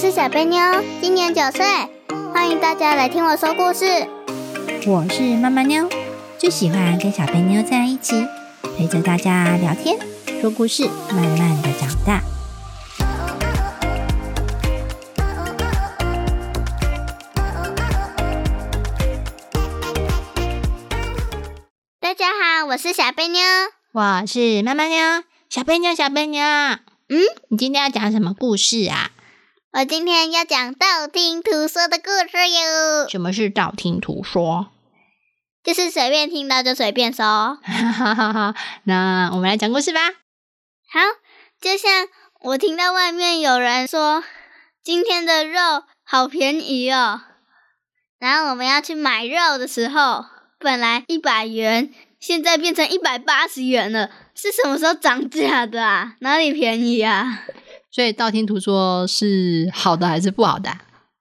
是小贝妞，今年九岁，欢迎大家来听我说故事。我是妈妈妞，最喜欢跟小贝妞在一起，陪着大家聊天、说故事，慢慢的长大。大家好，我是小贝妞。我是妈妈妞，小贝妞，小贝妞，嗯，你今天要讲什么故事啊？我今天要讲道听途说的故事哟，什么是道听途说？就是随便听到就随便说。哈哈哈哈！那我们来讲故事吧。好，就像我听到外面有人说今天的肉好便宜哦，然后我们要去买肉的时候，本来一百元，现在变成一百八十元了，是什么时候涨价的啊？哪里便宜啊？所以道听途说是好的还是不好的？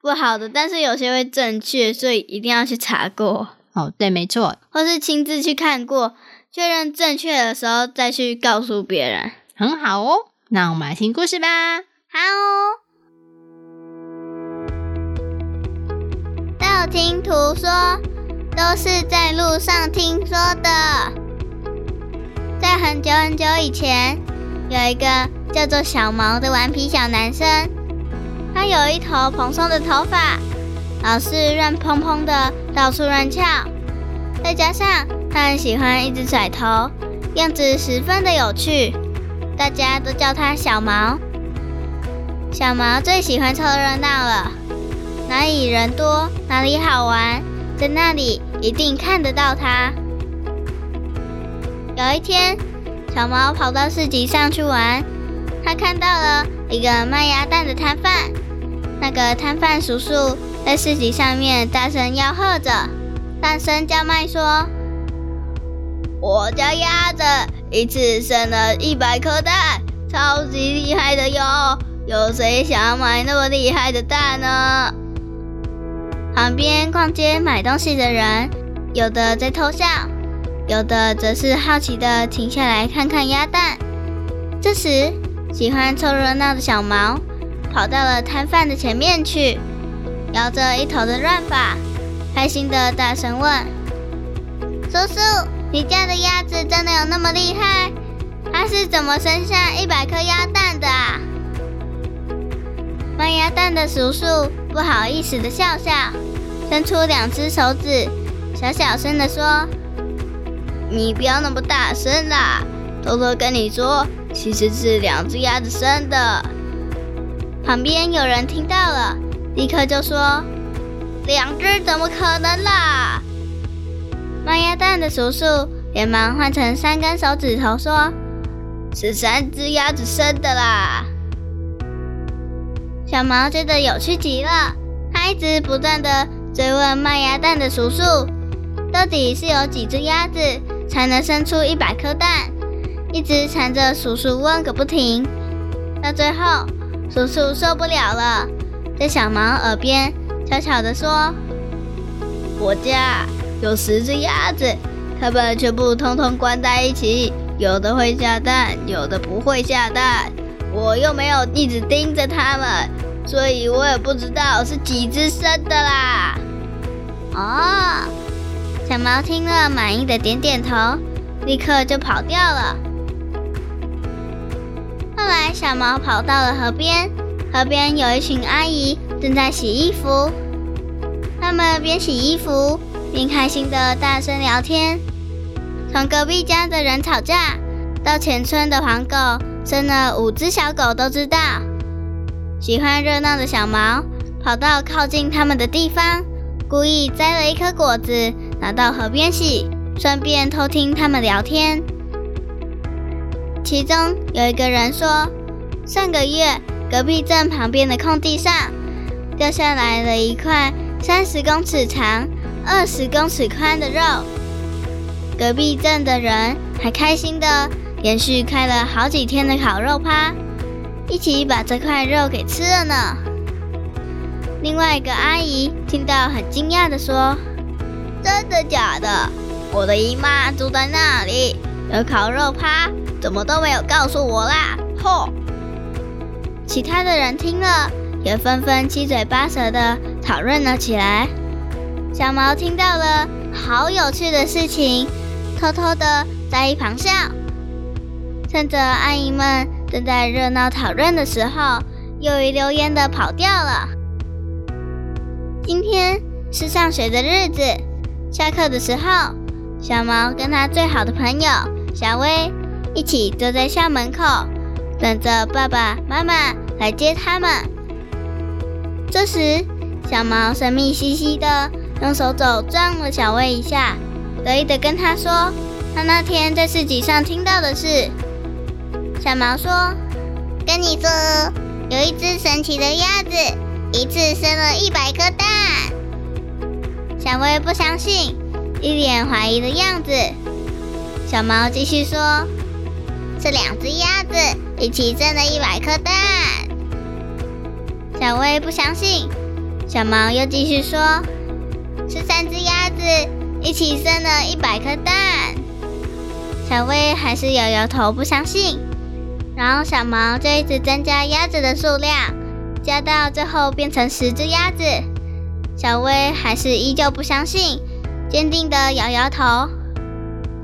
不好的，但是有些会正确，所以一定要去查过。哦，对，没错，或是亲自去看过，确认正确的时候再去告诉别人。很好哦。那我们来听故事吧。好哦，道听途说都是在路上听说的。在很久很久以前，有一个叫做小毛的顽皮小男生，他有一头蓬松的头发，老是乱蓬蓬的到处乱翘，再加上他很喜欢一直甩头，样子十分的有趣，大家都叫他小毛。小毛最喜欢凑热闹了，哪里人多，哪里好玩，在那里一定看得到他。有一天，小猫跑到市集上去玩，它看到了一个卖鸭蛋的摊贩。那个摊贩叔叔在市集上面大声吆喝着，大声叫卖说：“我家鸭子一次生了一百颗蛋，超级厉害的哟！有谁想要买那么厉害的蛋呢？”旁边逛街买东西的人，有的在偷笑。有的则是好奇的停下来看看鸭蛋。这时，喜欢凑热闹的小毛跑到了摊贩的前面去，摇着一头的乱发，开心的大声问：“叔叔，你家的鸭子真的有那么厉害？它是怎么生下一百颗鸭蛋的啊？”卖鸭蛋的叔叔不好意思的笑笑，伸出两只手指，小小声的说。你不要那么大声啦！偷偷跟你说，其实是两只鸭子生的。旁边有人听到了，立刻就说：“两只怎么可能啦？”卖鸭蛋的叔叔连忙换成三根手指头说：“是三只鸭子生的啦。”小毛觉得有趣极了，他一直不断的追问卖鸭蛋的叔叔，到底是有几只鸭子？才能生出一百颗蛋，一直缠着叔叔问个不停。到最后，叔叔受不了了，在小毛耳边悄悄地说：“我家有十只鸭子，它们全部通通关在一起，有的会下蛋，有的不会下蛋。我又没有一直盯着它们，所以我也不知道是几只生的啦。”啊。小毛听了，满意的点点头，立刻就跑掉了。后来，小毛跑到了河边，河边有一群阿姨正在洗衣服。他们边洗衣服边开心的大声聊天。从隔壁家的人吵架，到前村的黄狗生了五只小狗，都知道。喜欢热闹的小毛跑到靠近他们的地方，故意摘了一颗果子。拿到河边洗，顺便偷听他们聊天。其中有一个人说，上个月隔壁镇旁边的空地上掉下来了一块三十公尺长、二十公尺宽的肉。隔壁镇的人还开心的连续开了好几天的烤肉趴，一起把这块肉给吃了呢。另外一个阿姨听到很惊讶的说。真的假的？我的姨妈住在那里，有烤肉趴，怎么都没有告诉我啦！吼！其他的人听了也纷纷七嘴八舌的讨论了起来。小毛听到了好有趣的事情，偷偷的在一旁笑。趁着阿姨们正在热闹讨论的时候，又一溜烟的跑掉了。今天是上学的日子，下课的时候，小毛跟他最好的朋友小薇一起坐在校门口，等着爸爸妈妈来接他们。这时，小毛神秘兮兮的用手肘撞了小薇一下，得意的跟他说：“他那天在市集上听到的事。”小毛说：“跟你说，有一只神奇的鸭子，一次生了一百颗蛋。”小薇不相信，一脸怀疑的样子。小毛继续说：“是两只鸭子一起生了一百颗蛋。”小薇不相信，小毛又继续说：“是三只鸭子一起生了一百颗蛋。”小薇还是摇摇头，不相信。然后小毛就一直增加鸭子的数量，加到最后变成十只鸭子。小薇还是依旧不相信，坚定的摇摇头。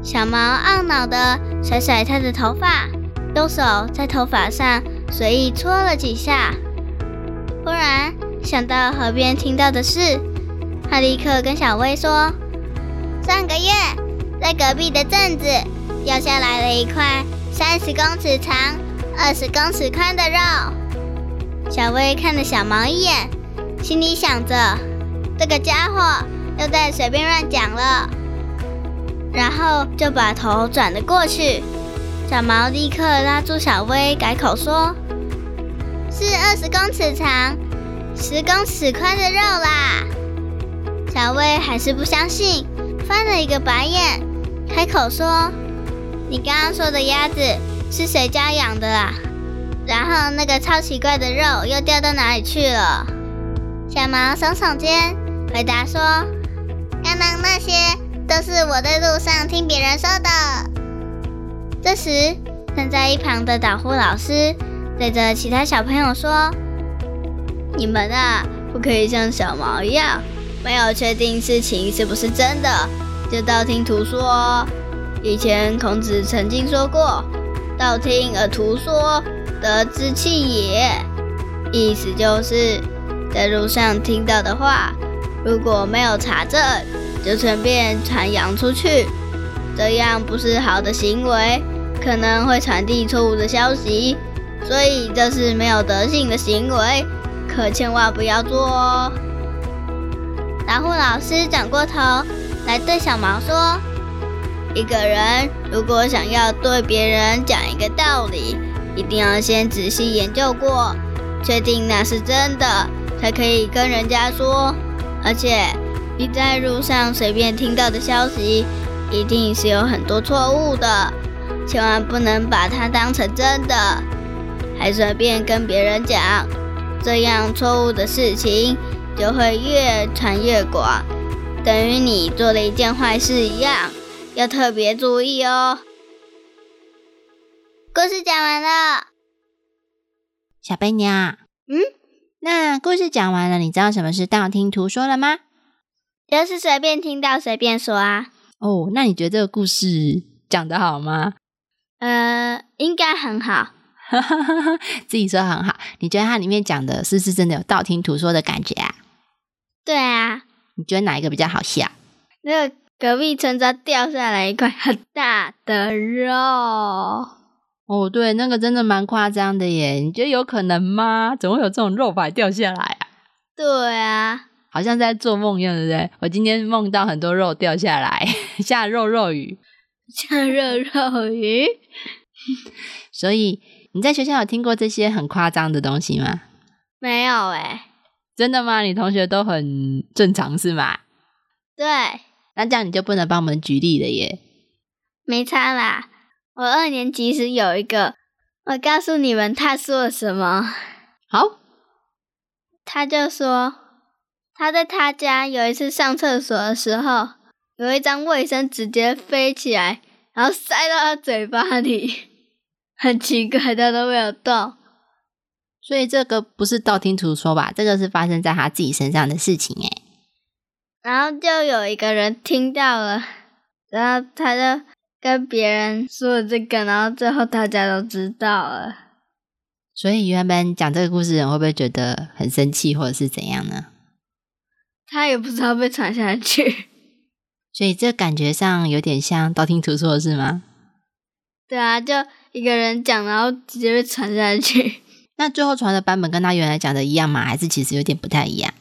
小毛懊恼的甩甩他的头发，用手在头发上随意搓了几下。忽然想到河边听到的事，他立刻跟小薇说：“上个月在隔壁的镇子掉下来了一块三十公尺长。”二十公尺宽的肉，小薇看了小毛一眼，心里想着：这个家伙又在随便乱讲了。然后就把头转了过去。小毛立刻拉住小薇，改口说：“是二十公尺长、十公尺宽的肉啦。”小薇还是不相信，翻了一个白眼，开口说：“你刚刚说的鸭子。”是谁家养的啊？然后那个超奇怪的肉又掉到哪里去了？小毛耸耸肩，回答说：“刚刚那些都是我在路上听别人说的。”这时，站在一旁的导护老师对着其他小朋友说：“你们啊，不可以像小毛一样，没有确定事情是不是真的，就道听途说。以前孔子曾经说过。”道听而途说，得之气也。意思就是在路上听到的话，如果没有查证，就随便传扬出去，这样不是好的行为，可能会传递错误的消息，所以这是没有德性的行为，可千万不要做哦。打呼老师转过头来对小毛说。一个人如果想要对别人讲一个道理，一定要先仔细研究过，确定那是真的，才可以跟人家说。而且你在路上随便听到的消息，一定是有很多错误的，千万不能把它当成真的，还随便跟别人讲，这样错误的事情就会越传越广，等于你做了一件坏事一样。要特别注意哦。故事讲完了，小贝鸟。嗯，那故事讲完了，你知道什么是道听途说了吗？就是随便听到随便说啊。哦，那你觉得这个故事讲得好吗？呃，应该很好。自己说很好。你觉得它里面讲的是不是真的有道听途说的感觉啊？对啊。你觉得哪一个比较好笑？那个。隔壁村庄掉下来一块很大的肉，哦，对，那个真的蛮夸张的耶。你觉得有可能吗？怎么会有这种肉排掉下来啊？对啊，好像在做梦一样，对不对？我今天梦到很多肉掉下来，下肉肉雨，下肉肉雨。所以你在学校有听过这些很夸张的东西吗？没有哎，真的吗？你同学都很正常是吗？对。那这样你就不能帮我们举例了耶？没差啦，我二年级时有一个，我告诉你们他说了什么。好，他就说他在他家有一次上厕所的时候，有一张卫生纸直接飞起来，然后塞到他嘴巴里，很奇怪，他都没有动。所以这个不是道听途说吧？这个是发生在他自己身上的事情诶。然后就有一个人听到了，然后他就跟别人说了这个，然后最后大家都知道了。所以原本讲这个故事的人会不会觉得很生气，或者是怎样呢？他也不知道被传下去。所以这感觉上有点像道听途说，是吗？对啊，就一个人讲，然后直接被传下去。那最后传的版本跟他原来讲的一样吗？还是其实有点不太一样？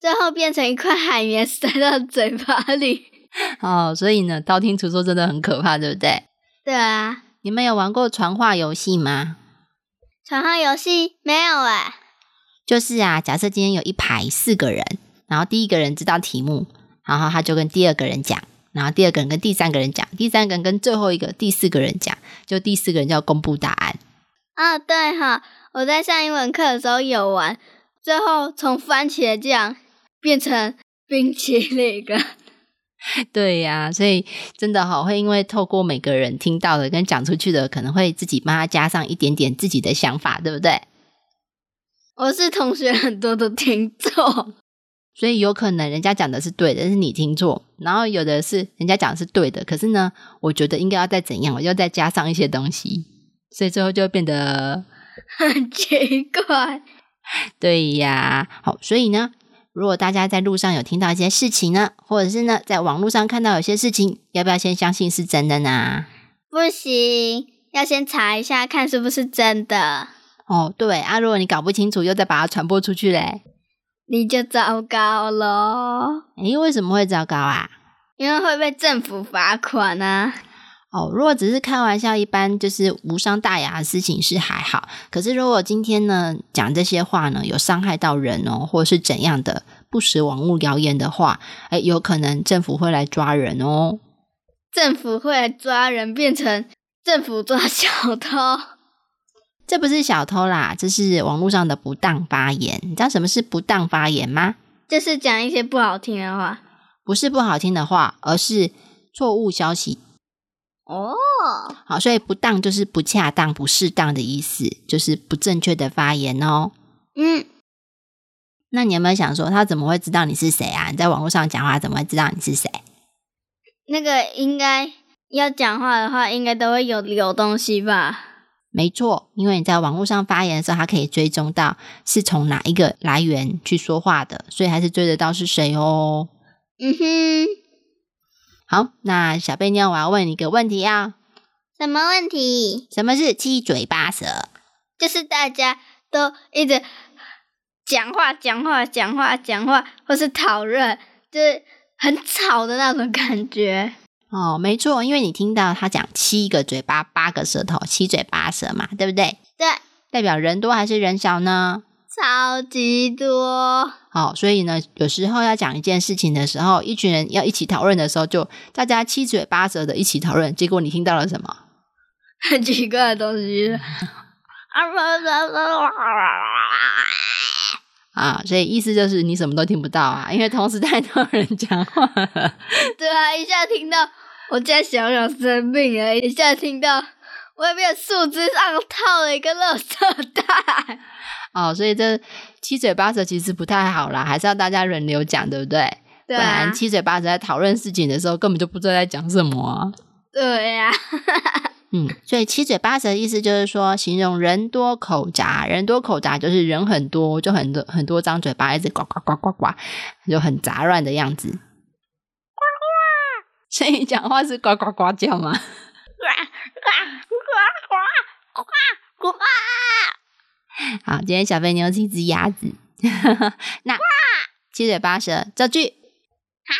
最后变成一块海绵塞到嘴巴里。哦，所以呢，道听途说真的很可怕，对不对？对啊。你们有玩过传话游戏吗？传话游戏没有哎。就是啊，假设今天有一排四个人，然后第一个人知道题目，然后他就跟第二个人讲，然后第二个人跟第三个人讲，第三个人跟最后一个第四个人讲，就第四个人就要公布答案。啊，对哈，我在上英文课的时候有玩，最后从番茄酱变成冰淇淋了。对呀，所以真的好会因为透过每个人听到的跟讲出去的，可能会自己帮他加上一点点自己的想法，对不对？我是同学很多都听错，所以有可能人家讲的是对的，是你听错，然后有的是人家讲的是对的，可是呢，我觉得应该要再怎样，我要再加上一些东西。所以最后就变得很奇怪。对呀，好，所以呢，如果大家在路上有听到一些事情呢，或者是呢，在网络上看到有些事情，要不要先相信是真的呢？不行，要先查一下，看是不是真的。哦，对啊，如果你搞不清楚，又再把它传播出去嘞，你就糟糕了。诶，为什么会糟糕啊？因为会被政府罚款啊。哦，如果只是开玩笑，一般就是无伤大雅的事情是还好。可是如果今天呢讲这些话呢，有伤害到人哦，或者是怎样的不实网络谣言的话，哎，有可能政府会来抓人哦。政府会来抓人，变成政府抓小偷？这不是小偷啦，这是网络上的不当发言。你知道什么是不当发言吗？就是讲一些不好听的话，不是不好听的话，而是错误消息。哦，好，所以不当就是不恰当、不适当的意思，就是不正确的发言哦。嗯，那你有没有想说，他怎么会知道你是谁啊？你在网络上讲话，怎么会知道你是谁？那个应该要讲话的话，应该都会有有东西吧？没错，因为你在网络上发言的时候，他可以追踪到是从哪一个来源去说话的，所以还是追得到是谁哦。嗯哼。好，那小贝妞，我要问你一个问题啊。什么问题？什么是七嘴八舌？就是大家都一直讲话、讲话、讲话、讲话，或是讨论，就是很吵的那种感觉。哦，没错，因为你听到他讲七个嘴巴、八个舌头，七嘴八舌嘛，对不对？对。代表人多还是人少呢？超级多，好，所以呢，有时候要讲一件事情的时候，一群人要一起讨论的时候，就大家七嘴八舌的一起讨论，结果你听到了什么？很奇怪的东西。啊，所以意思就是你什么都听不到啊，因为同时太多人讲话。对啊，一下听到我家小小生病了，一下听到外面树枝上套了一个垃圾袋。哦，所以这七嘴八舌其实不太好啦，还是要大家轮流讲，对不对？对。不然七嘴八舌在讨论事情的时候，根本就不知道在讲什么。对呀。嗯，所以七嘴八舌的意思就是说，形容人多口杂，人多口杂就是人很多，就很多很多张嘴巴，一直呱呱呱呱呱，就很杂乱的样子。呱呱。所以讲话是呱呱呱叫吗？呱呱呱呱呱呱。好，今天小肥牛是一只鸭子。那七嘴八舌造句。好。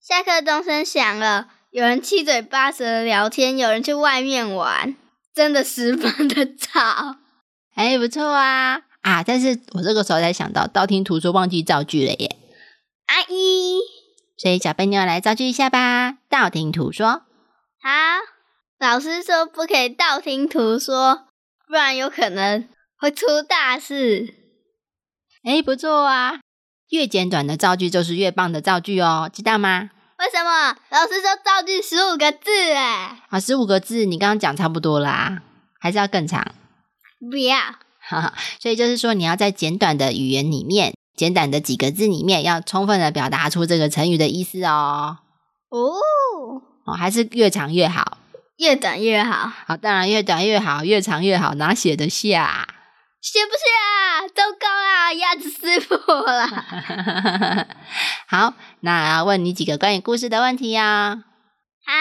下课钟声响了，有人七嘴八舌的聊天，有人去外面玩，真的十分的吵。哎，不错啊啊！但是我这个时候才想到，道听途说忘记造句了耶。阿姨，所以小飞妞来造句一下吧。道听途说。好。老师说不可以道听途说，不然有可能会出大事。哎，不错啊！越简短的造句就是越棒的造句哦，知道吗？为什么？老师说造句十五个字哎。啊，十五个字，你刚刚讲差不多啦，还是要更长？不要。哈哈，所以就是说，你要在简短的语言里面，简短的几个字里面，要充分的表达出这个成语的意思哦。哦。哦，还是越长越好。越短越好。好，当然越短越好，越长越好，哪写得下？写不下，糟糕啦，鸭子撕破了。好，那问你几个关于故事的问题呀？好。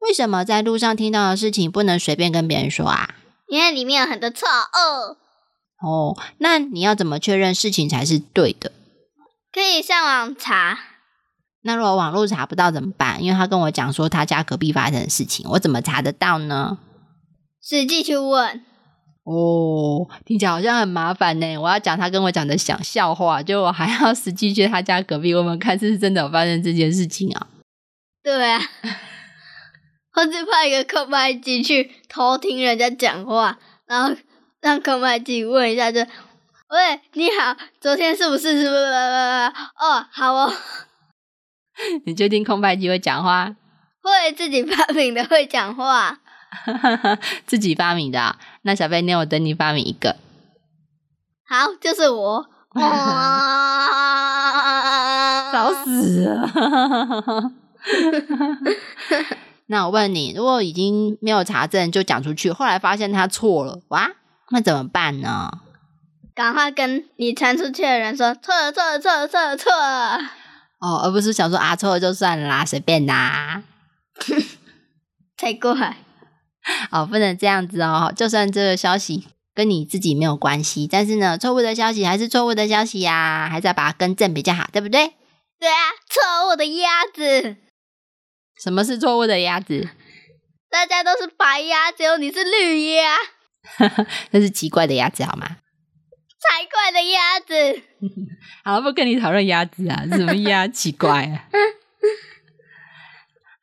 为什么在路上听到的事情不能随便跟别人说啊？因为里面有很多错误。哦，那你要怎么确认事情才是对的？可以上网查。那如果网络查不到怎么办？因为他跟我讲说他家隔壁发生的事情，我怎么查得到呢？实际去问。哦，听起来好像很麻烦呢。我要讲他跟我讲的想笑话，就我还要实际去他家隔壁，我们看是不是真的有发生这件事情啊？对啊，或者派一个空白机去偷听人家讲话，然后让空白机问一下，就喂，你好，昨天是不是是不是？哦，好哦。你确定空白机会讲话？会自己发明的会讲话。自己发明的，那小贝妞，我等你发明一个。好，就是我。找死了！那我问你，如果已经没有查证就讲出去，后来发现他错了，哇，那怎么办呢？赶快跟你传出去的人说错了，错了，错了，错了，错了。哦，而不是想说啊，错了就算了啦，随便啦。才怪。哦，不能这样子哦！就算这个消息跟你自己没有关系，但是呢，错误的消息还是错误的消息呀，还是要把它更正比较好，对不对？对啊，错误的鸭子。什么是错误的鸭子？大家都是白鸭，只有你是绿鸭。那是奇怪的鸭子好吗？的鸭子。好，不跟你讨论鸭子啊，什么鸭奇怪啊？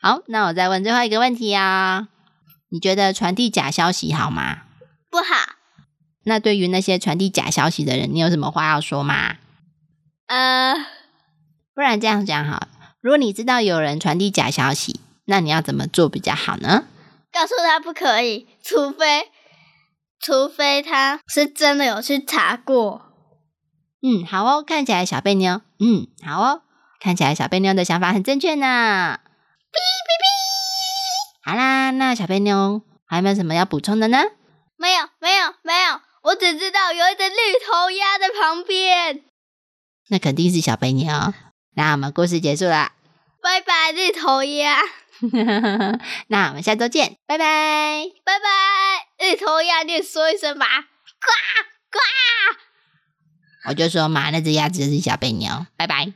好，那我再问最后一个问题啊。你觉得传递假消息好吗？不好。那对于那些传递假消息的人，你有什么话要说吗？呃，不然这样讲好。如果你知道有人传递假消息，那你要怎么做比较好呢？告诉他不可以，除非除非他是真的有去查过。嗯，好哦，看起来小贝妞，嗯，好哦，看起来小贝妞的想法很正确呢。哔哔哔好啦，那小贝妞还有没有什么要补充的呢？没有，没有，没有。我只知道有一只绿头鸭在旁边。那肯定是小贝妞。那我们故事结束了，拜拜，绿头鸭。那我们下周见，拜拜，拜拜，绿头鸭，你说一声吧，呱呱。我就说嘛那只鸭子就是小笨鸟。拜拜。